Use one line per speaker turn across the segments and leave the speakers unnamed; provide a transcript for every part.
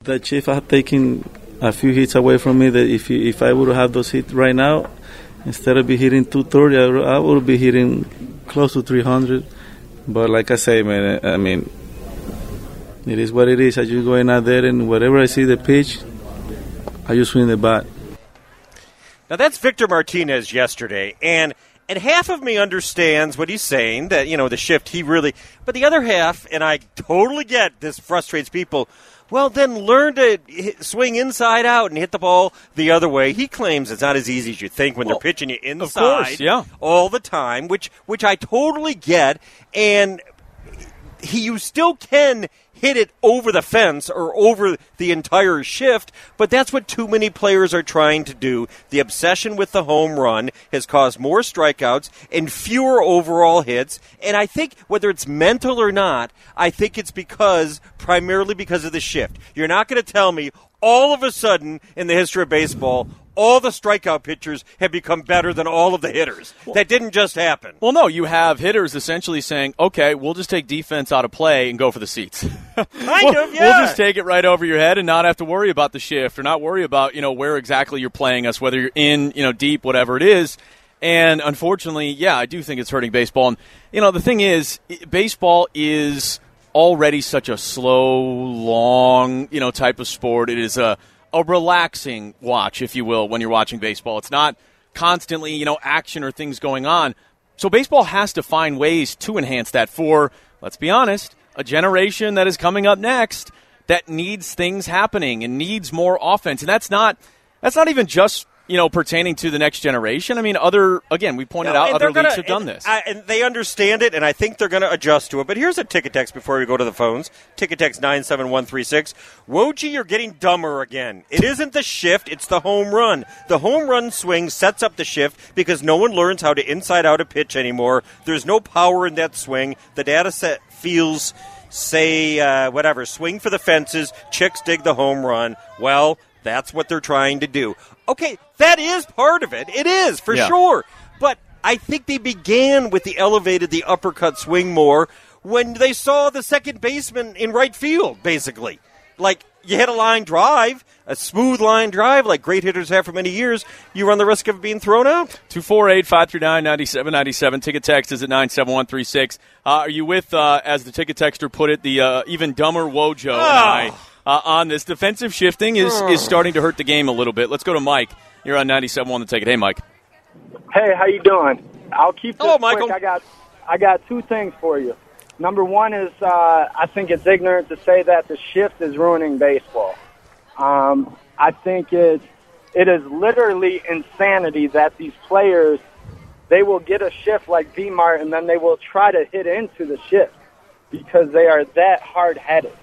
The chief had taken a few hits away from me. That if he, if I would have those hits right now, instead of be hitting 230, I would, I would be hitting close to 300. But like I say, man, I mean, it is what it is. I just go in out there and wherever I see the pitch, I just swing the bat.
Now that's Victor Martinez yesterday, and and half of me understands what he's saying that you know the shift he really, but the other half, and I totally get this frustrates people. Well, then learn to hit, swing inside out and hit the ball the other way. He claims it's not as easy as you think when
Well,
they're pitching you inside
of course, yeah.
all the time, which which I totally get, and he you still can hit it over the fence or over the entire shift, but that's what too many players are trying to do. The obsession with the home run has caused more strikeouts and fewer overall hits, and I think whether it's mental or not, I think it's because primarily because of the shift. You're not going to tell me all of a sudden in the history of baseball all the strikeout pitchers have become better than all of the hitters. that didn't just happen.
Well, no, you have hitters essentially saying, okay, we'll just take defense out of play and go for the seats.
Kind
we'll,
of, yeah.
We'll just take it right over your head and not have to worry about the shift or not worry about, you know, where exactly you're playing us, whether you're in, you know, deep, whatever it is. And unfortunately, yeah, I do think it's hurting baseball. And, you know, the thing is, baseball is already such a slow, long, you know, type of sport. It is a, a relaxing watch, if you will, when you're watching baseball. It's not constantly, you know, action or things going on. So baseball has to find ways to enhance that for, let's be honest, a generation that is coming up next that needs things happening and needs more offense. And that's not that's not even just, you know, pertaining to the next generation. I mean, other again, we pointed
No,
out other
they're
leagues
gonna-
have done
and
this.
I, and they understand it, and I think they're going to adjust to it. But here's a ticket text before we go to the phones. Ticket text 97136. Woj, you're getting dumber again. It isn't the shift, it's the home run. The home run swing sets up the shift because no one learns how to inside out a pitch anymore. There's no power in that swing. The data set feels say uh, whatever swing for the fences chicks dig the home run well that's what they're trying to do okay that is part of it it is for
Yeah.
sure but I think they began with the elevated, the uppercut swing more when they saw the second baseman in right field, basically. Like, you hit a line drive, a smooth line drive, like great hitters have for many years, you run the risk of being thrown out.
248 539 9797. Ticket text is at 97136. Uh, are you with, uh, as the ticket texter put it, the uh, even dumber Wojo and I uh, on this? Defensive shifting is, is starting to hurt the game a little bit. Let's go to Mike. You're on 97.1 the ticket. Hey, Mike.
Hey, how you doing? I'll keep this
Hello,
quick.
Michael.
I got I got two things for you. Number one is uh, I think it's ignorant to say that the shift is ruining baseball. Um, I think it it is literally insanity that these players they will get a shift like V Mart and then they will try to hit into the shift because they are that hard headed.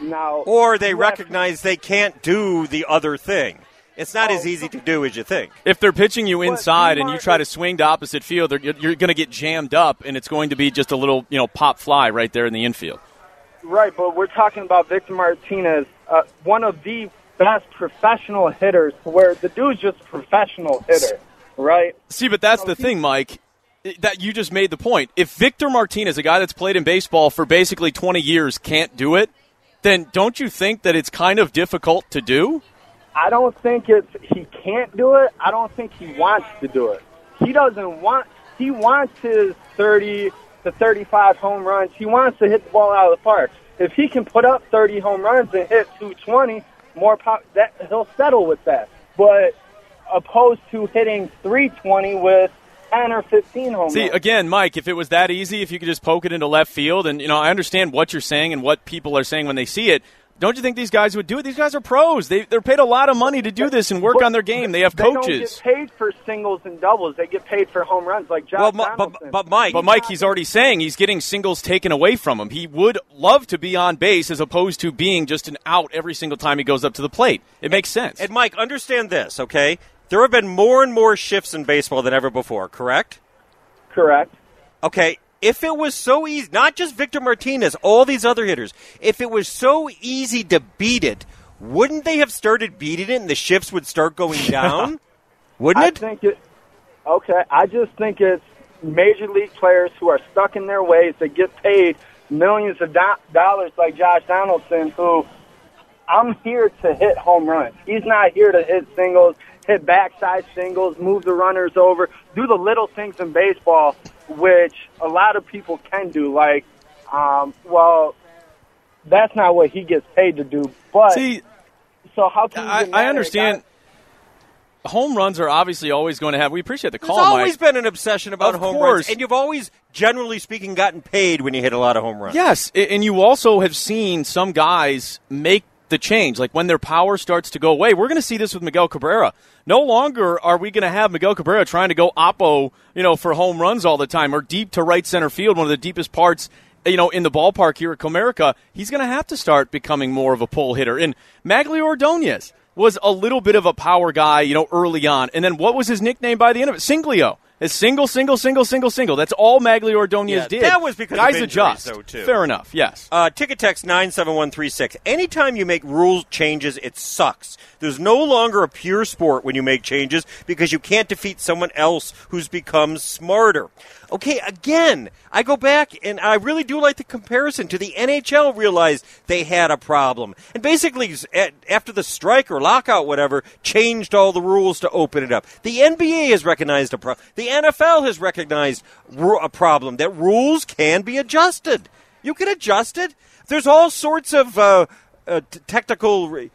Now,
Or they
you
recognize they can't do the other thing. It's not as easy to do as you think.
If they're pitching you inside and you try to swing to opposite field, you're, you're going to get jammed up, and it's going to be just a little, you know, pop fly right there in the infield.
Right, but we're talking about Victor Martinez, uh, one of the best professional hitters, where the dude's just a professional hitter, right?
See, but that's the thing, Mike. That you just made the point. If Victor Martinez, a guy that's played in baseball for basically 20 years, can't do it, then don't you think that it's kind of difficult to do?
I don't think it's he can't do it. I don't think he wants to do it. He doesn't want. He wants his 30 to 35 home runs. He wants to hit the ball out of the park. If he can put up 30 home runs and hit 220, more pop, that he'll settle with that. But opposed to hitting 320 with 10 or 15 home
See,
runs.
again, Mike, if it was that easy, if you could just poke it into left field, and you know, I understand what you're saying and what people are saying when they see it, Don't you think these guys would do it? These guys are pros. They, they're paid a lot of money to do this and work
But
on their game. They have
They don't
coaches.
get paid for singles and doubles. They get paid for home runs, like Josh
Well, Mi- but, but Mike,
But Mike, he's already saying he's getting singles taken away from him. He would love to be on base as opposed to being just an out every single time he goes up to the plate. It makes sense.
and Mike, understand this, okay? There have been more and more shifts in baseball than ever before, correct?
correct.
Okay, if it was so easy, not just Victor Martinez, all these other hitters, if it was so easy to beat it, wouldn't they have started beating it and the shifts would start going down? Wouldn't it?
I
it?
think it. Okay, I just think it's major league players who are stuck in their ways that get paid millions of do- dollars, like Josh Donaldson, who I'm here to hit home runs. He's not here to hit singles, hit backside singles, move the runners over, do the little things in baseball, which a lot of people can do. Like, um, well, that's not what he gets paid to do. But
See,
so how can
I, I understand.
guy-
Home runs are obviously always going to have. We appreciate the call.
There's
call,
always
Mike.
been an obsession about
Of
home
course.
runs, and you've always, generally speaking, gotten paid when you hit a lot of home runs.
Yes, and you also have seen some guys make change. Like when their power starts to go away, we're going to see this with Miguel Cabrera. No longer are we going to have Miguel Cabrera trying to go oppo, you know, for home runs all the time or deep to right center field, one of the deepest parts, you know, in the ballpark here at Comerica. He's going to have to start becoming more of a pull hitter. And Magglio Ordonez was a little bit of a power guy, you know, early on. And then what was his nickname by the end of it? Singlio. Single, single, single, single, single. That's all Magglio Ordonez
Yeah,
did.
that was because
guys
injuries,
adjust.
though, too.
Fair enough. Yes.
Uh, ticket text 97136. Anytime you make rule changes, it sucks. There's no longer a pure sport when you make changes because you can't defeat someone else who's become smarter. Okay, again, I go back and I really do like the comparison to the NHL realized they had a problem. And basically, after the strike or lockout, whatever, changed all the rules to open it up. The NBA has recognized a problem. The NFL has recognized a problem that rules can be adjusted. You can adjust it. There's all sorts of uh, uh, t- technical re-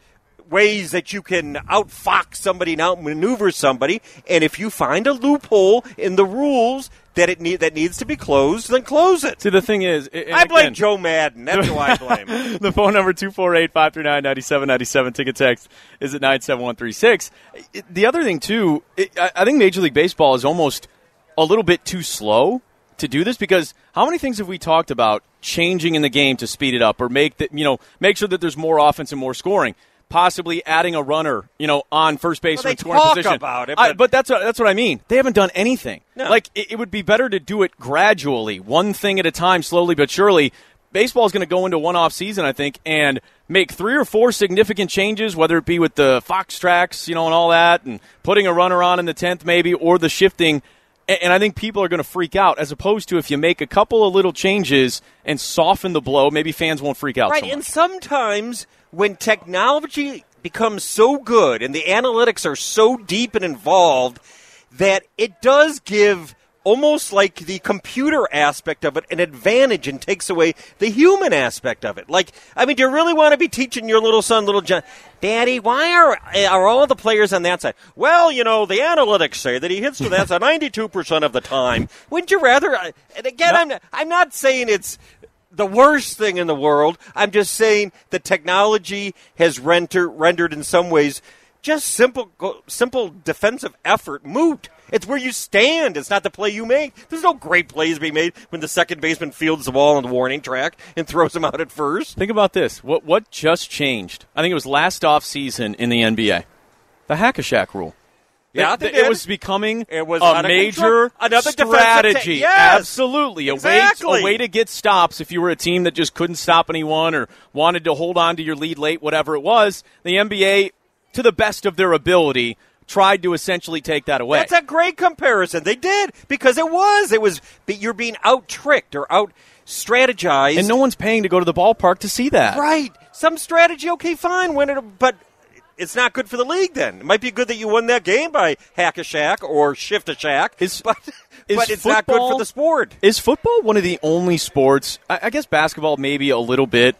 ways that you can outfox somebody and outmaneuver somebody. And if you find a loophole in the rules that it need, that needs to be closed, then close it.
See, the thing is,
I blame
again,
Joe Maddon. That's who I blame.
the phone number 248-539-9797 ticket text is at 97136 It- the other thing too it, I, I think major league baseball is almost a little bit too slow to do this because how many things have we talked about changing in the game to speed it up or make that you know make sure that there's more offense and more scoring possibly adding a runner you know on first base
Well,
or scoring
talk
position
about it,
I-
but-
but that's what, that's what I mean they haven't done anything
No.
like it, it would be better to do it gradually one thing at a time slowly but surely baseball is going to go into one off season, I think, and make three or four significant changes, whether it be with the Fox tracks, you know, and all that, and putting a runner on in the tenth maybe, or the shifting. And I think people are going to freak out, as opposed to if you make a couple of little changes and soften the blow, maybe fans won't freak out.
Right,
so
and sometimes when technology becomes so good and the analytics are so deep and involved that it does give almost like the computer aspect of it an advantage and takes away the human aspect of it. Like, I mean, do you really want to be teaching your little son, little John, Daddy, why are are all the players on that side? Well, you know, the analytics say that he hits to that side 92% of the time. Wouldn't you rather? And again, I'm I'm not saying it's the worst thing in the world. I'm just saying the technology has render, rendered in some ways just simple simple defensive effort moot. It's where you stand. It's not the play you make. There's no great plays being made when the second baseman fields the ball on the warning track and throws him out at first.
Think about this. What what just changed? I think it was last off season in the NBA. The hack a Shack rule.
Yeah,
it, it was becoming
It was
a major.
Another
strategy.
yes.
Absolutely, a
Exactly.
way a way to get stops if you were a team that just couldn't stop anyone or wanted to hold on to your lead late, whatever it was. The NBA, to the best of their ability, tried to essentially take that away.
That's a great comparison. They did because it was. It was. You're being out tricked or out strategized.
and no one's paying to go to the ballpark to see that.
Right. Some strategy, okay, fine. Win it, but it's not good for the league. Then it might be good that you won that game by hack a shack or shift a shack,
Is-
but
is
but it's not good for the sport.
Is football one of the only sports? I, I guess basketball maybe a little bit,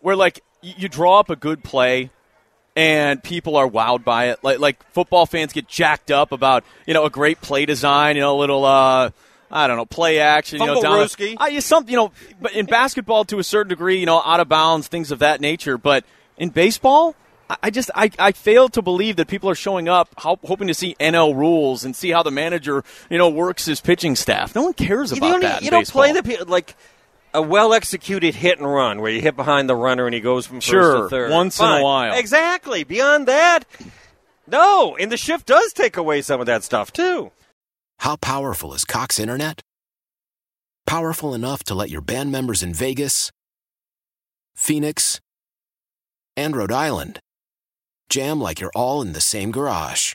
where like you draw up a good play and people are wowed by it. Like like football fans get jacked up about you know a great play design, you know a little uh I don't know play action, you know down some you know, but in basketball to a certain degree, you know out of bounds things of that nature. But in baseball. I- just I, I fail to believe that people are showing up ho- hoping to see NL rules and see how the manager you know works his pitching staff. No one cares about
don't,
that.
you don't play the like a well executed hit and run where you hit behind the runner and he goes from
Sure,
first to third.
once in a while.
Exactly. Beyond that, no. And the shift does take away some of that stuff too.
How powerful is Cox Internet? Powerful enough to let your band members in Vegas, Phoenix, and Rhode Island jam like you're all in the same garage.